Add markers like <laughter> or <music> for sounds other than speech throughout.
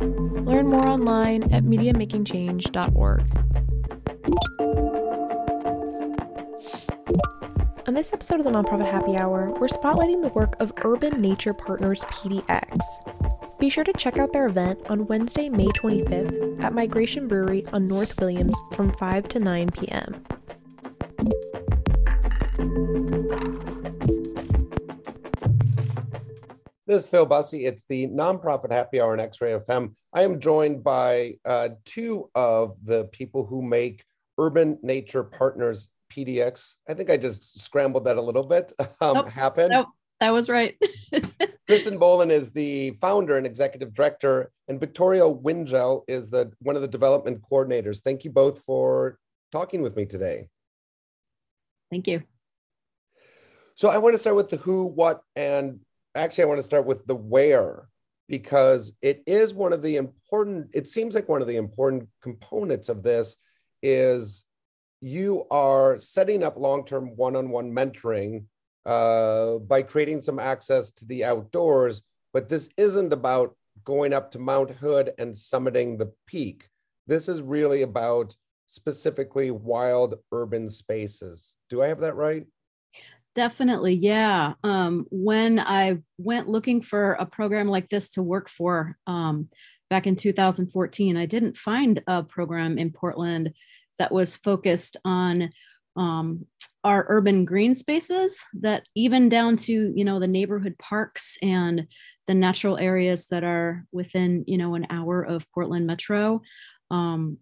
Learn more online at MediaMakingChange.org. On this episode of the Nonprofit Happy Hour, we're spotlighting the work of Urban Nature Partners PDX. Be sure to check out their event on Wednesday, May 25th at Migration Brewery on North Williams from 5 to 9 p.m. This is Phil Busse. It's the nonprofit happy hour in X Ray FM. I am joined by uh, two of the people who make Urban Nature Partners PDX. I think I just scrambled that a little bit. <laughs> Um, nope, happen. Nope, that was right. <laughs> Kristen Boland is the founder and executive director, and Victoria Wingell is the one of the development coordinators. Thank you both for talking with me today. Thank you. So I want to start with the who, what, and actually, I want to start with the where because it is one of the important, it seems like one of the important components of this is you are setting up long term one on one mentoring uh, by creating some access to the outdoors. But this isn't about going up to Mount Hood and summiting the peak. This is really about specifically wild urban spaces. Do I have that right? Definitely, yeah. Um, when I went looking for a program like this to work for um, back in 2014, I didn't find a program in Portland that was focused on um, our urban green spaces that even down to you know the neighborhood parks and the natural areas that are within you know an hour of portland metro um,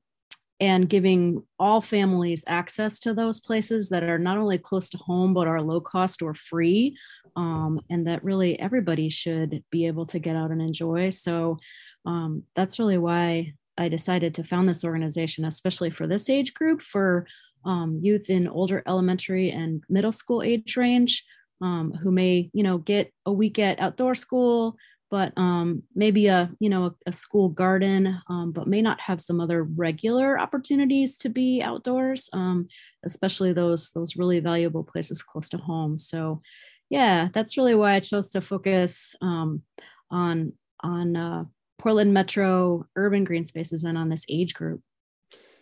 and giving all families access to those places that are not only close to home but are low cost or free um, and that really everybody should be able to get out and enjoy. So um, that's really why i decided to found this organization especially for this age group for um, youth in older elementary and middle school age range um, who may you know get a week at outdoor school but um, maybe a you know a, a school garden, um, but may not have some other regular opportunities to be outdoors, um, especially those those really valuable places close to home. So, yeah, that's really why I chose to focus um, on on uh, Portland Metro urban green spaces and on this age group.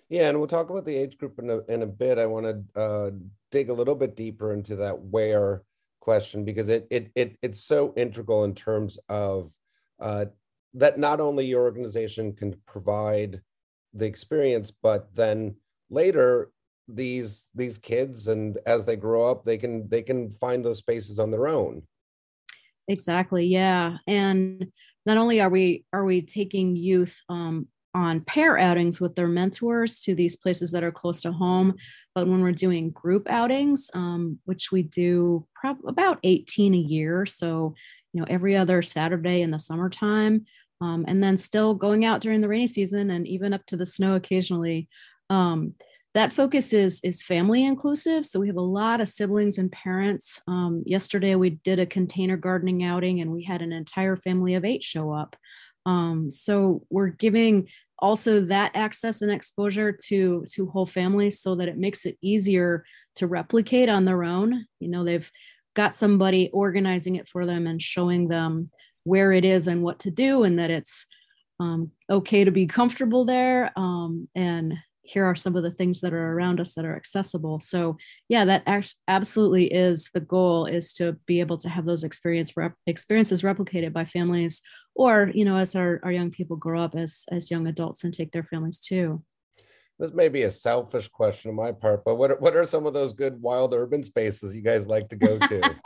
Yeah, and we'll talk about the age group in a, in a bit. I want to uh, dig a little bit deeper into that where question because it it, it it's so integral in terms of uh, that not only your organization can provide the experience, but then later these these kids and as they grow up, they can they can find those spaces on their own. Exactly. Yeah, and not only are we are we taking youth um, on pair outings with their mentors to these places that are close to home. But when we're doing group outings, um, which we do about 18 a year, so you know every other Saturday in the summertime, um, and then still going out during the rainy season and even up to the snow occasionally. Um, that focus is is family inclusive. So we have a lot of siblings and parents. Um, yesterday we did a container gardening outing, and we had an entire family of eight show up. Um, so we're giving also that access and exposure to to whole families so that it makes it easier to replicate on their own. You know they've got somebody organizing it for them and showing them where it is and what to do and that it's um, okay to be comfortable there um, and here are some of the things that are around us that are accessible. So yeah that absolutely is the goal is to be able to have those experience rep- experiences replicated by families or you know as our, our young people grow up as as young adults and take their families too. This may be a selfish question on my part but what are, what are some of those good wild urban spaces you guys like to go to? <laughs>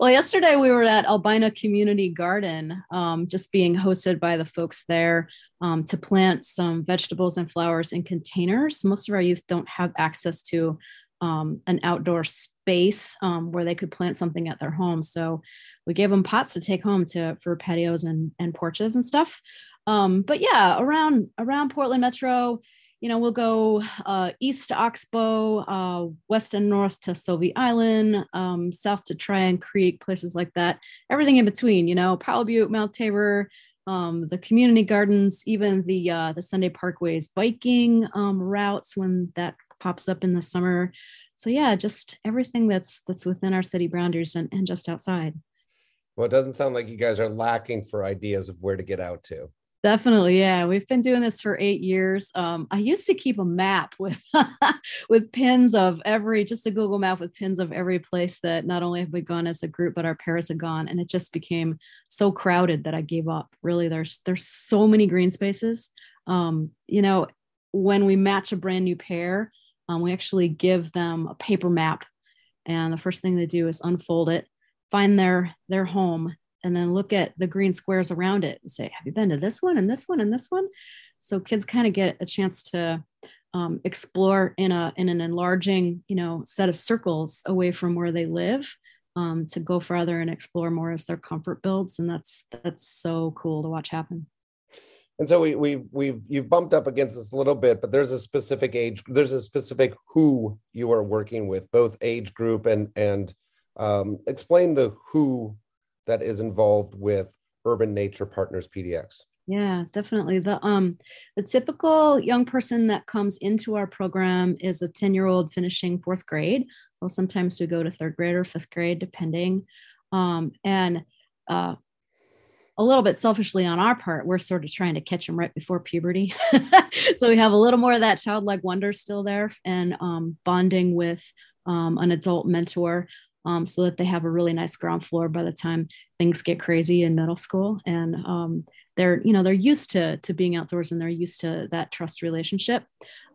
Well yesterday we were at albina community garden um, just being hosted by the folks there um, to plant some vegetables and flowers in containers most of our youth don't have access to um, an outdoor space um, where they could plant something at their home. So we gave them pots to take home to for patios and, and porches and stuff. Um, but yeah, around around Portland Metro, you know, we'll go uh, east to Oxbow, uh, west and north to Sauvie Island, um, south to Tryon Creek, places like that. Everything in between, you know, Powell Butte, Mount Tabor, um, the community gardens, even the uh, the Sunday Parkways biking um, routes when that pops up in the summer. So yeah, just everything that's that's within our city boundaries and, and just outside. Well, it doesn't sound like you guys are lacking for ideas of where to get out to. Definitely, yeah. We've been doing this for eight years. Um, I used to keep a map with <laughs> with pins of every, just a Google map with pins of every place that not only have we gone as a group, but our pairs have gone, and it just became so crowded that I gave up. Really, there's there's so many green spaces. Um, you know, when we match a brand new pair, um, we actually give them a paper map, and the first thing they do is unfold it, find their their home, and then look at the green squares around it and say, have you been to this one and this one and this one? So kids kind of get a chance to um, explore in a in an enlarging, you know, set of circles away from where they live um, to go further and explore more as their comfort builds. And that's that's so cool to watch happen. And so we we we've you've bumped up against this a little bit, but there's a specific age, there's a specific who you are working with, both age group and and um, explain the who that is involved with Urban Nature Partners PDX? Yeah, definitely. The um the typical young person that comes into our program is a 10-year-old finishing fourth grade. Well, sometimes we go to third grade or fifth grade, depending. Um, and uh, a little bit selfishly on our part, we're sort of trying to catch them right before puberty. <laughs> so we have a little more of that childlike wonder still there and um, bonding with um, an adult mentor um, so that they have a really nice ground floor by the time things get crazy in middle school. And um, they're you know they're used to to being outdoors and they're used to that trust relationship.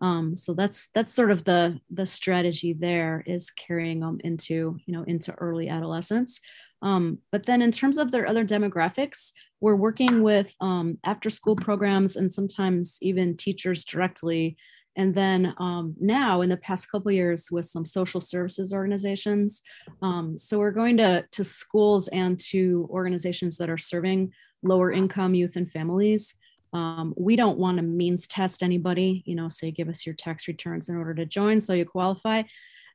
Um, so that's that's sort of the the strategy there is carrying them into you know into early adolescence. Um, but then in terms of their other demographics we're working with um, after school programs and sometimes even teachers directly and then um, now in the past couple years with some social services organizations um, so we're going to to schools and to organizations that are serving lower income youth and families. Um, we don't want to means test anybody you know say give us your tax returns in order to join so you qualify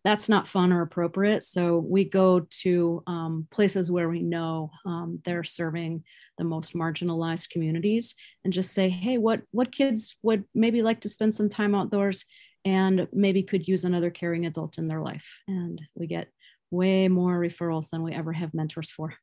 that's not fun or appropriate. So we go to um, places where we know um, they're serving the most marginalized communities and just say, hey, what what kids would maybe like to spend some time outdoors and maybe could use another caring adult in their life. And we get way more referrals than we ever have mentors for,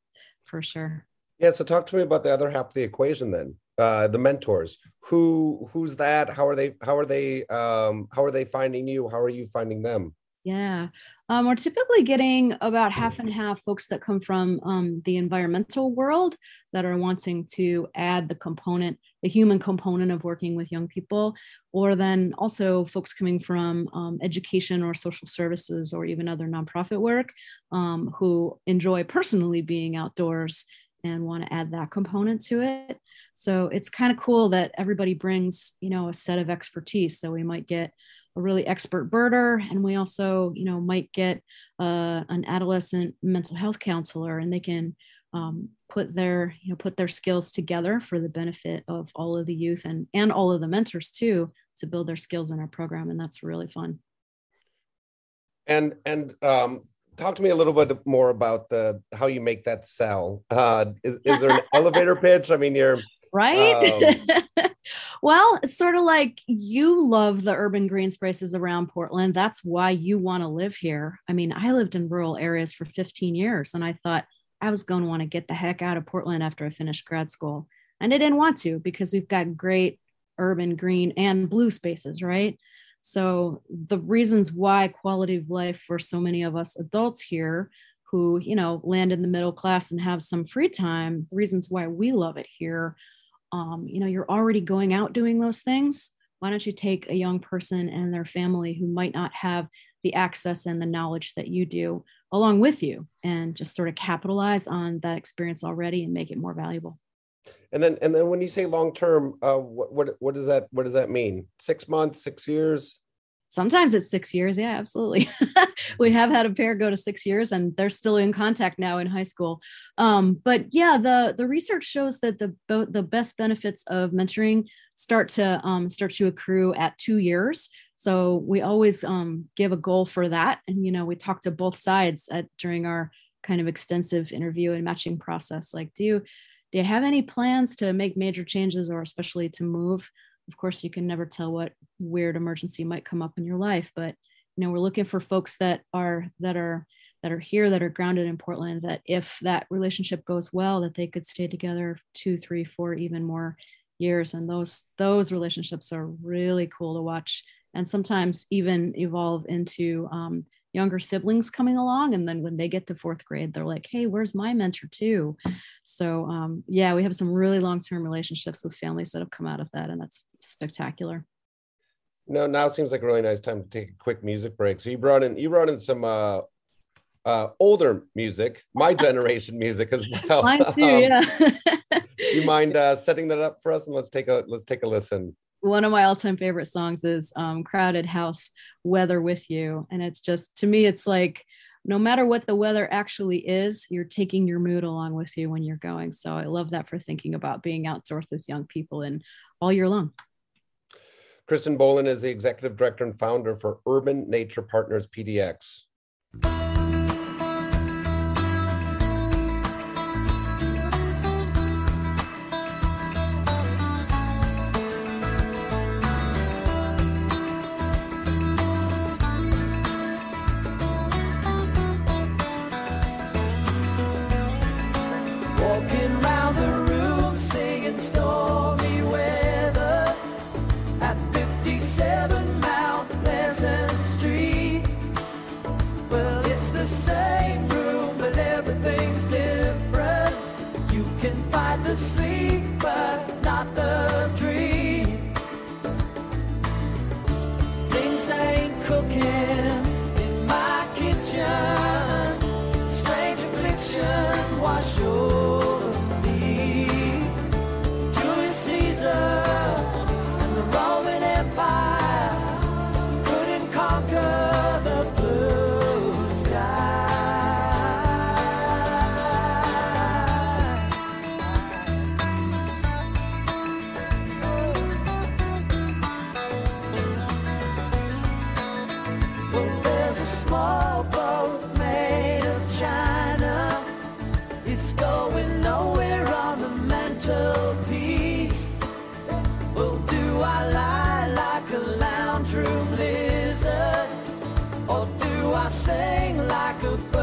for sure. Yeah. So talk to me about the other half of the equation then. Uh, the mentors. Who who's that? How are they? How are they? Um, how are they finding you? How are you finding them? Yeah. Um, we're typically getting about half and half folks that come from um, the environmental world that are wanting to add the component, the human component of working with young people, or then also folks coming from um, education or social services or even other nonprofit work um, who enjoy personally being outdoors and want to add that component to it. So it's kind of cool that everybody brings, you know, a set of expertise. So we might get a really expert birder. And we also you know might get uh, an adolescent mental health counselor and they can um, put their you know put their skills together for the benefit of all of the youth and and all of the mentors too to build their skills in our program. And that's really fun. And and um talk to me a little bit more about the how you make that sell. Uh is, is there an <laughs> elevator pitch? I mean you're right? Um, <laughs> well, sort of like you love the urban green spaces around Portland. That's why you want to live here. I mean, I lived in rural areas for 15 years and I thought I was going to want to get the heck out of Portland after I finished grad school. And I didn't want to because we've got great urban green and blue spaces, right? So the reasons why quality of life for so many of us adults here who, you know, land in the middle class and have some free time, the reasons why we love it here um, you know you're already going out doing those things why don't you take a young person and their family who might not have the access and the knowledge that you do along with you and just sort of capitalize on that experience already and make it more valuable? And then and then when you say long term uh what, what what does that what does that mean? Six months six years sometimes it's six years. Yeah, absolutely. <laughs> we have had a pair go to six years and they're still in contact now in high school. Um, but yeah, the, the research shows that the, the best benefits of mentoring start to um, start to accrue at two years. So we always um, give a goal for that. And, you know, we talk to both sides at, during our kind of extensive interview and matching process. Like, do you, do you have any plans to make major changes or especially to move? Of course, you can never tell what weird emergency might come up in your life, but you know, we're looking for folks that are that are that are here that are grounded in Portland. That if that relationship goes well, that they could stay together two, three, four, even more years. And those those relationships are really cool to watch, and sometimes even evolve into um, younger siblings coming along and then when they get to fourth grade they're like hey where's my mentor too so um, yeah we have some really long-term relationships with families that have come out of that and that's spectacular. No now seems like a really nice time to take a quick music break. So you brought in you brought in some uh uh older music my <laughs> generation music as well. Mine too um, yeah. <laughs> you mind uh <laughs> setting that up for us and let's take a let's take a listen. One of my all-time favorite songs is um, crowded house weather with you. And it's just to me it's like no matter what the weather actually is you're taking your mood along with you when you're going. So i love that for thinking about being outdoors with young people and all year long kristen boland is the executive director and founder for urban nature partners pdx sleep. I lie like a lounge room lizard? Or do I sing like a bird?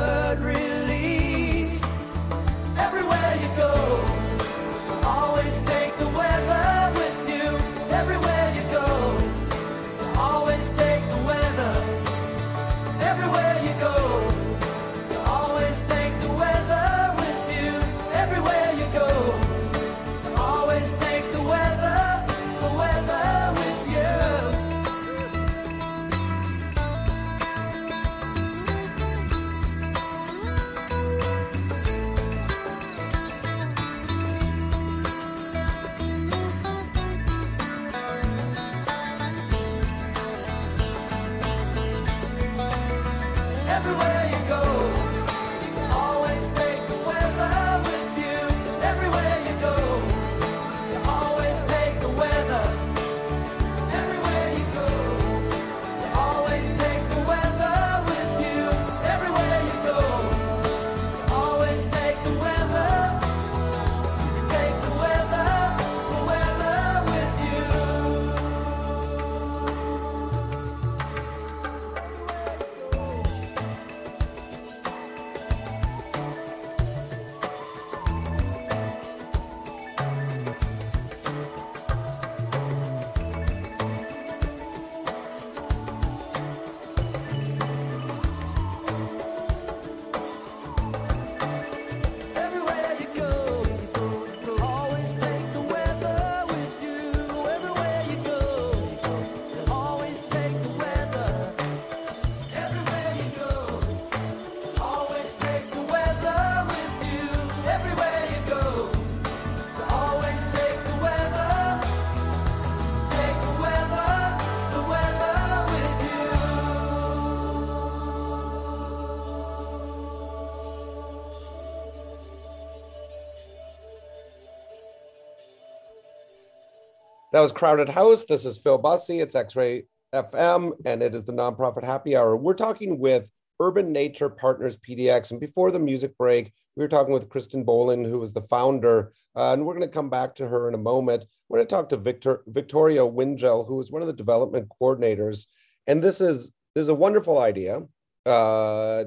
That was Crowded House. This is Phil Busse. It's X Ray FM, and it is the nonprofit happy hour. We're talking with Urban Nature Partners PDX. And before the music break, we were talking with Kristen Boland, who was the founder, uh, and we're going to come back to her in a moment. We're going to talk to Victor, Victoria Wingell, who is one of the development coordinators. And this is this is a wonderful idea, uh,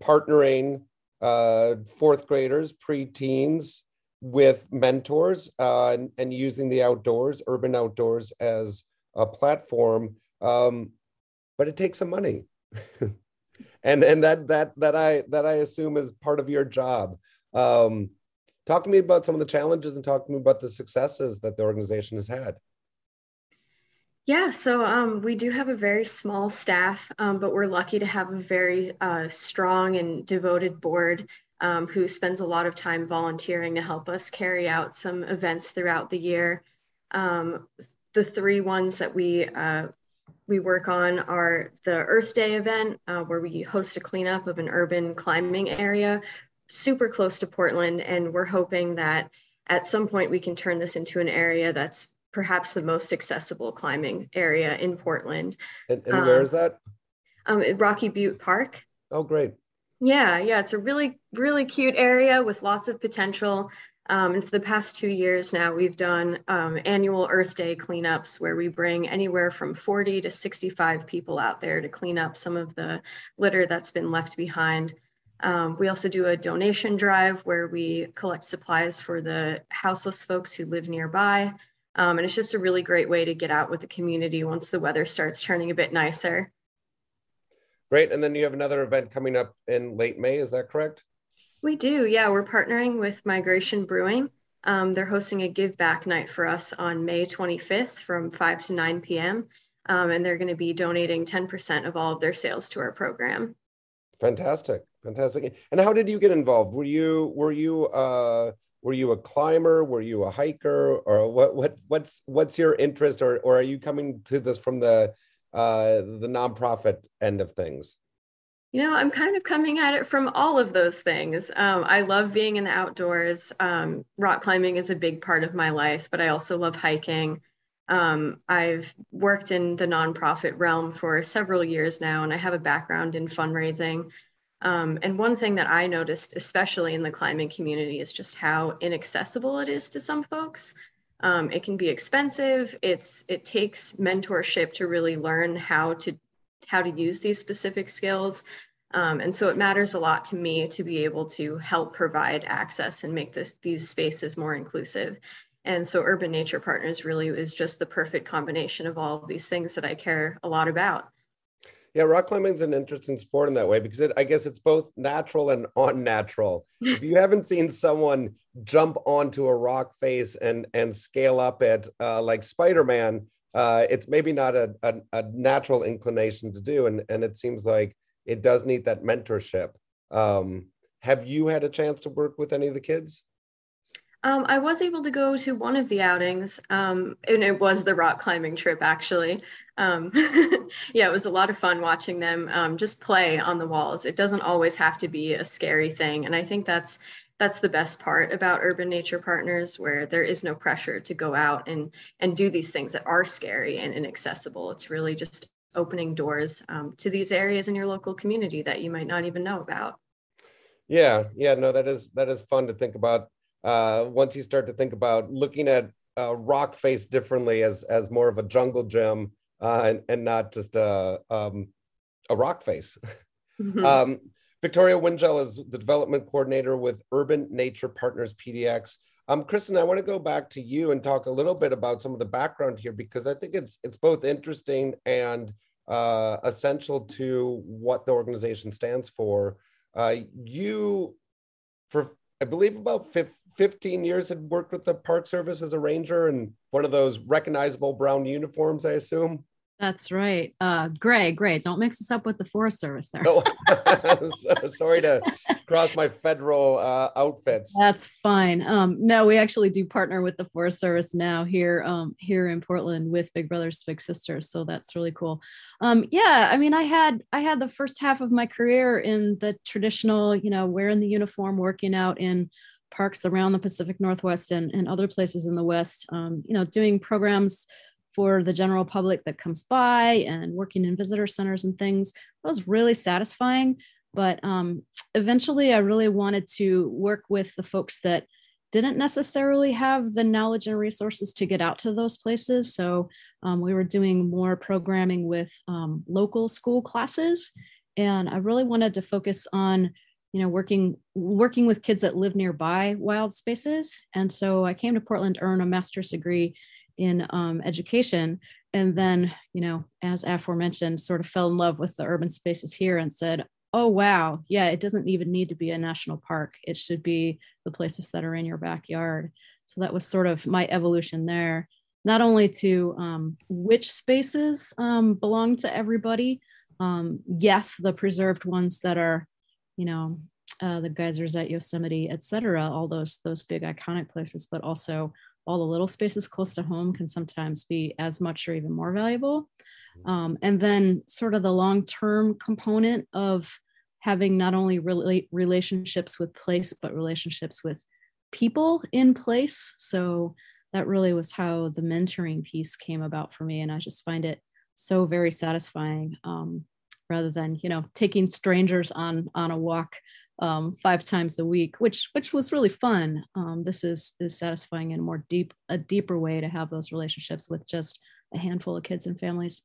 partnering uh, fourth graders, pre-teens with mentors uh, and, and, using the outdoors, urban outdoors as a platform. Um, but it takes some money. <laughs> and and that that that I that I assume is part of your job. Um, talk to me about some of the challenges and talk to me about the successes that the organization has had. Yeah, so um, we do have a very small staff, um, but we're lucky to have a very uh, strong and devoted board um, who spends a lot of time volunteering to help us carry out some events throughout the year. Um, the three ones that we uh, we work on are the Earth Day event, uh, where we host a cleanup of an urban climbing area super close to Portland. And we're hoping that at some point we can turn this into an area that's perhaps the most accessible climbing area in Portland. And, and um, where is that? Um, Rocky Butte Park. Oh, great. Yeah, yeah, it's a really, really cute area with lots of potential. Um, and for the past two years now, we've done um, annual Earth Day cleanups where we bring anywhere from 40 to 65 people out there to clean up some of the litter that's been left behind. Um, we also do a donation drive where we collect supplies for the houseless folks who live nearby. Um, and it's just a really great way to get out with the community once the weather starts turning a bit nicer. Great. And then you have another event coming up in late May, is that correct? We do, yeah. We're partnering with Migration Brewing. Um, they're hosting a give back night for us on May 25th from 5 to 9 p.m. Um, and they're going to be donating 10% of all of their sales to our program. Fantastic, fantastic. And how did you get involved? Were you were you uh, were you a climber? Were you a hiker? Or what what what's what's your interest? Or or are you coming to this from the uh, the nonprofit end of things? You know, I'm kind of coming at it from all of those things. Um, I love being in the outdoors. Um, rock climbing is a big part of my life, but I also love hiking. Um, I've worked in the nonprofit realm for several years now, and I have a background in fundraising. Um, and one thing that I noticed, especially in the climbing community, is just how inaccessible it is to some folks. Um, it can be expensive. It's it takes mentorship to really learn how to how to use these specific skills. Um, and so it matters a lot to me to be able to help provide access and make this, these spaces more inclusive. And so Urban Nature Partners really is just the perfect combination of all of these things that I care a lot about. Yeah, rock climbing is an interesting sport in that way because it, I guess it's both natural and <laughs> unnatural. if you haven't seen someone jump onto a rock face and and scale up it uh, like Spider-Man, uh, it's maybe not a, a, a, natural inclination to do. And, and it seems like it does need that mentorship. Um, have you had a chance to work with any of the kids? Um, I was able to go to one of the outings, um, and it was the rock climbing trip actually. Um, <laughs> yeah, it was a lot of fun watching them um, just play on the walls. It doesn't always have to be a scary thing, and I think that's that's the best part about urban nature partners where there is no pressure to go out and and do these things that are scary and inaccessible it's really just opening doors um, to these areas in your local community that you might not even know about yeah yeah no that is that is fun to think about uh, once you start to think about looking at uh, rock face differently as as more of a jungle gym uh, and, and not just a um, a rock face <laughs> mm-hmm. um, Victoria Wingell is the development coordinator with Urban Nature Partners PDX. Um, Kristen, I want to go back to you and talk a little bit about some of the background here because I think it's it's both interesting and uh, essential to what the organization stands for. Uh, you, for I believe about 15 years, had worked with the Park Service as a ranger and one of those recognizable brown uniforms, I assume. That's right. Uh, gray, gray. Don't mix us up with the Forest Service there. Oh, <laughs> <laughs> sorry to cross my federal uh, outfits. That's fine. Um, no, we actually do partner with the Forest Service now here um, here in Portland with Big Brothers Big Sisters. So that's really cool. Um, yeah, I mean, I had I had the first half of my career in the traditional, you know, wearing the uniform, working out in parks around the Pacific Northwest and, and other places in the West, um, you know, doing programs for the general public that comes by and working in visitor centers and things. That was really satisfying. But um, eventually, I really wanted to work with the folks that didn't necessarily have the knowledge and resources to get out to those places. So um, we were doing more programming with um, local school classes, and I really wanted to focus on, you know, working working with kids that live nearby wild spaces. And so I came to Portland to earn a master's degree in um, education, and then, you know, as aforementioned, sort of fell in love with the urban spaces here and said, oh wow. Yeah it doesn't even need to be a national park. It should be the places that are in your backyard. So that was sort of my evolution there. Not only to um, which spaces um, belong to everybody um, yes the preserved ones that are you know uh, the geysers at yosemite et cetera all those those big iconic places but also all the little spaces close to home can sometimes be as much or even more valuable. Um, and then sort of the long-term component of having not only relate relationships with place but relationships with people in place. So that really was how the mentoring piece came about for me and i just find it so very satisfying um, rather than you know taking strangers on on a walk um, five times a week which which was really fun um, this is is satisfying in a more deep a deeper way to have those relationships with just a handful of kids and families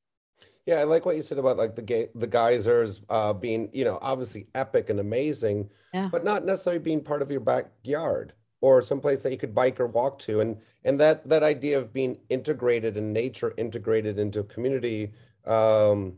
yeah, I like what you said about like the ga- the geysers uh, being, you know, obviously epic and amazing, yeah. but not necessarily being part of your backyard or someplace that you could bike or walk to. And and that that idea of being integrated in nature, integrated into a community, um,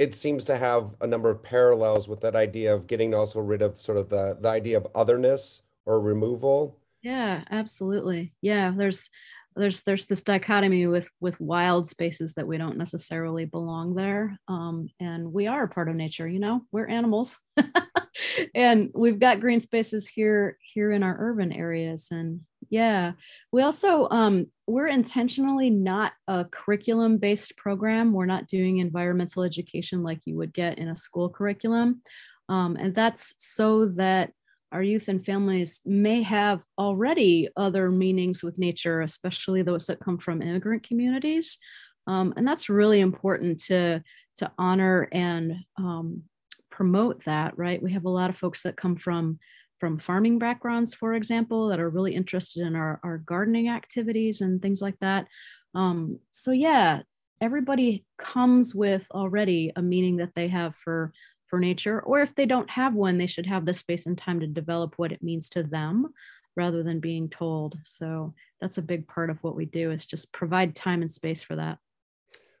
it seems to have a number of parallels with that idea of getting also rid of sort of the the idea of otherness or removal. Yeah, absolutely. Yeah, there's there's there's this dichotomy with with wild spaces that we don't necessarily belong there um, and we are a part of nature you know we're animals <laughs> and we've got green spaces here here in our urban areas and yeah we also um, we're intentionally not a curriculum based program we're not doing environmental education like you would get in a school curriculum um, and that's so that our youth and families may have already other meanings with nature, especially those that come from immigrant communities. Um, and that's really important to, to honor and um, promote that, right? We have a lot of folks that come from from farming backgrounds, for example, that are really interested in our, our gardening activities and things like that. Um, so yeah, everybody comes with already a meaning that they have for for nature, or if they don't have one, they should have the space and time to develop what it means to them rather than being told. So that's a big part of what we do is just provide time and space for that.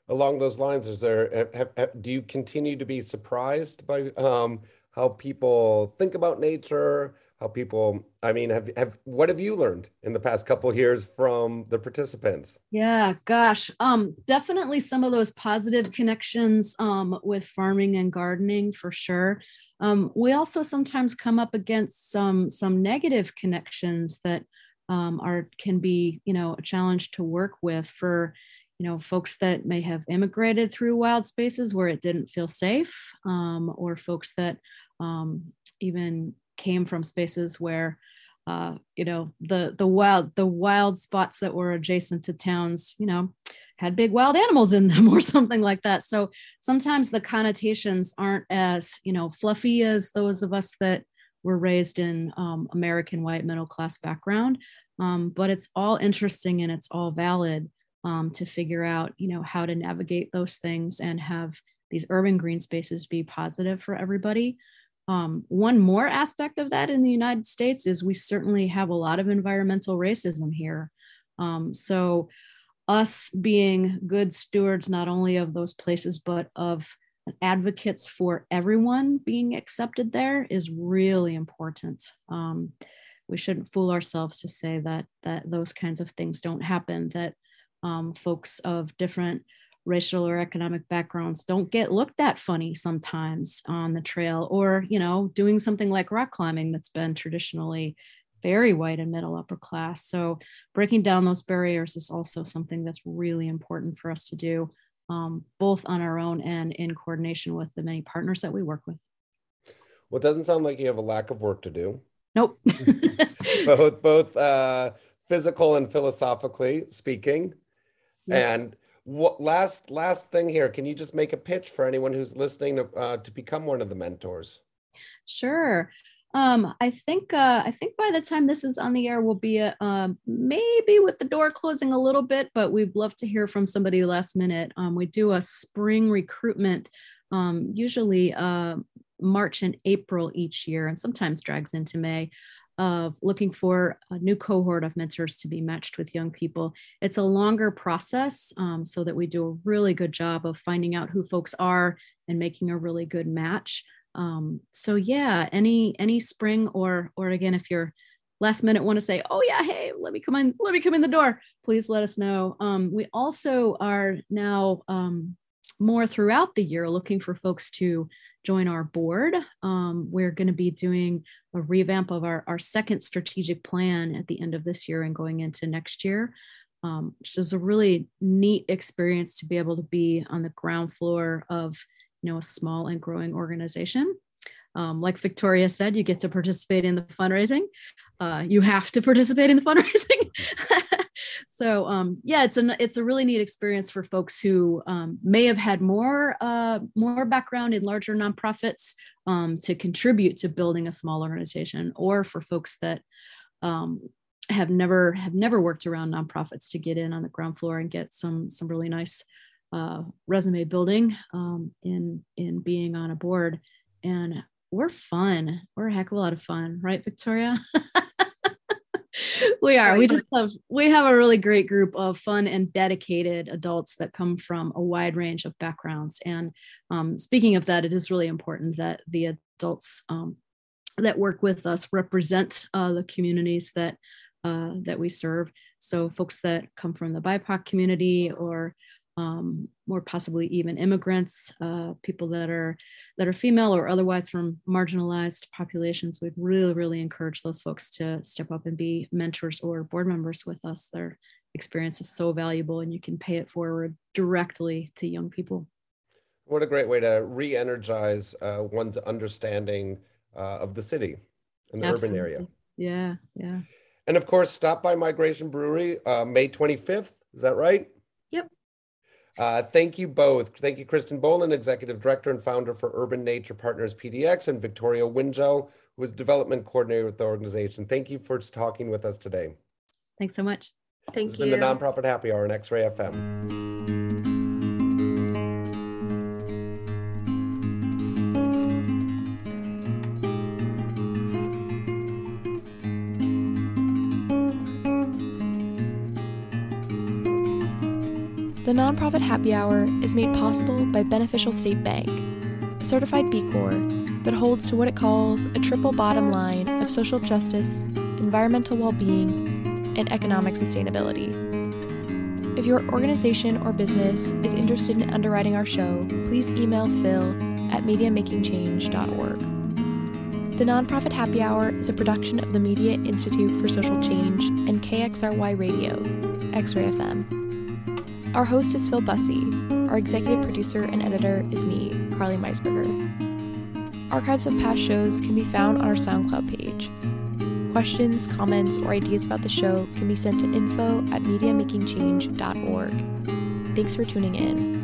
Along those lines, is there have, have, do you continue to be surprised by um, how people think about nature, how people i mean have have what have you learned in the past couple years from the participants? Yeah gosh um definitely some of those positive connections um with farming and gardening for sure. Um, we also sometimes come up against some some negative connections that um, are can be you know a challenge to work with for you know folks that may have immigrated through wild spaces where it didn't feel safe um, or folks that um, even came from spaces where uh, you know the the wild the wild spots that were adjacent to towns you know had big wild animals in them <laughs> or something like that. So sometimes the connotations aren't as you know fluffy as those of us that were raised in um, american white middle class background um, but it's all interesting and it's all valid um, to figure out you know how to navigate those things and have these urban green spaces be positive for everybody um, one more aspect of that in the United States is we certainly have a lot of environmental racism here. Um, so, us being good stewards not only of those places, but of advocates for everyone being accepted there is really important. Um, we shouldn't fool ourselves to say that that those kinds of things don't happen. That um, folks of different racial or economic backgrounds don't get looked at funny sometimes on the trail or you know doing something like rock climbing that's been traditionally very white and middle upper class so breaking down those barriers is also something that's really important for us to do um, both on our own and in coordination with the many partners that we work with well it doesn't sound like you have a lack of work to do Nope. <laughs> both both uh, physical and philosophically speaking. Yeah. And what last last thing here? Can you just make a pitch for anyone who's listening to, uh, to become one of the mentors? Sure. Um, I think uh, I think by the time this is on the air, we'll be uh, um, maybe with the door closing a little bit, but we'd love to hear from somebody last minute. Um, we do a spring recruitment, um, usually uh, March and April each year, and sometimes drags into May. Of looking for a new cohort of mentors to be matched with young people. It's a longer process um, so that we do a really good job of finding out who folks are and making a really good match um, so yeah any any spring or or again if you're last minute want to say oh yeah hey let me come in let me come in the door please let us know um, we also are now um, more throughout the year looking for folks to join our board. Um, we're going to be doing a revamp of our, our second strategic plan at the end of this year and going into next year. Um, which is a really neat experience to be able to be on the ground floor of you know a small and growing organization. Um, like victoria said you get to participate in the fundraising. Uh, you have to <laughs> participate in the fundraising <laughs> so um, yeah it's a it's a really neat experience for folks who um, may have had more uh, more background in larger nonprofits um, to contribute to building a small organization or for folks that um, have never have never worked around nonprofits to get in on the ground floor and get some some really nice uh, resume building um, in in being on a board, and we're fun. We're a heck of a lot of fun, right, Victoria? <laughs> we are. We just have we have a really great group of fun and dedicated adults that come from a wide range of backgrounds. And um, speaking of that, it is really important that the adults um, that work with us represent uh, the communities that uh, that we serve. So folks that come from the BIPOC community or um, or possibly even immigrants, uh, people that are that are female or otherwise from marginalized populations. We'd really, really encourage those folks to step up and be mentors or board members with us. Their experience is so valuable, and you can pay it forward directly to young people. What a great way to re-energize uh, one's understanding uh, of the city and the Absolutely. urban area. Yeah, yeah. And of course, stop by Migration Brewery uh, May 25th. Is that right? Uh, thank you both. Thank you, Kristen Boland, Executive Director and Founder for Urban Nature Partners PDX, and Victoria Winjo, who is Development Coordinator with the organization. Thank you for talking with us today. Thanks so much. Thank this you. This has been the Nonprofit Happy Hour on X-Ray FM. Nonprofit Happy Hour is made possible by Beneficial State Bank, a certified B Corp that holds to what it calls a triple bottom line of social justice, environmental well being, and economic sustainability. If your organization or business is interested in underwriting our show, please email phil at mediamakingchange.org. The Nonprofit Happy Hour is a production of the Media Institute for Social Change and KXRY Radio, X Ray FM. Our host is Phil Busse. Our executive producer and editor is me, Carly Meisberger. Archives of past shows can be found on our SoundCloud page. Questions, comments, or ideas about the show can be sent to info at mediamakingchange.org. Thanks for tuning in.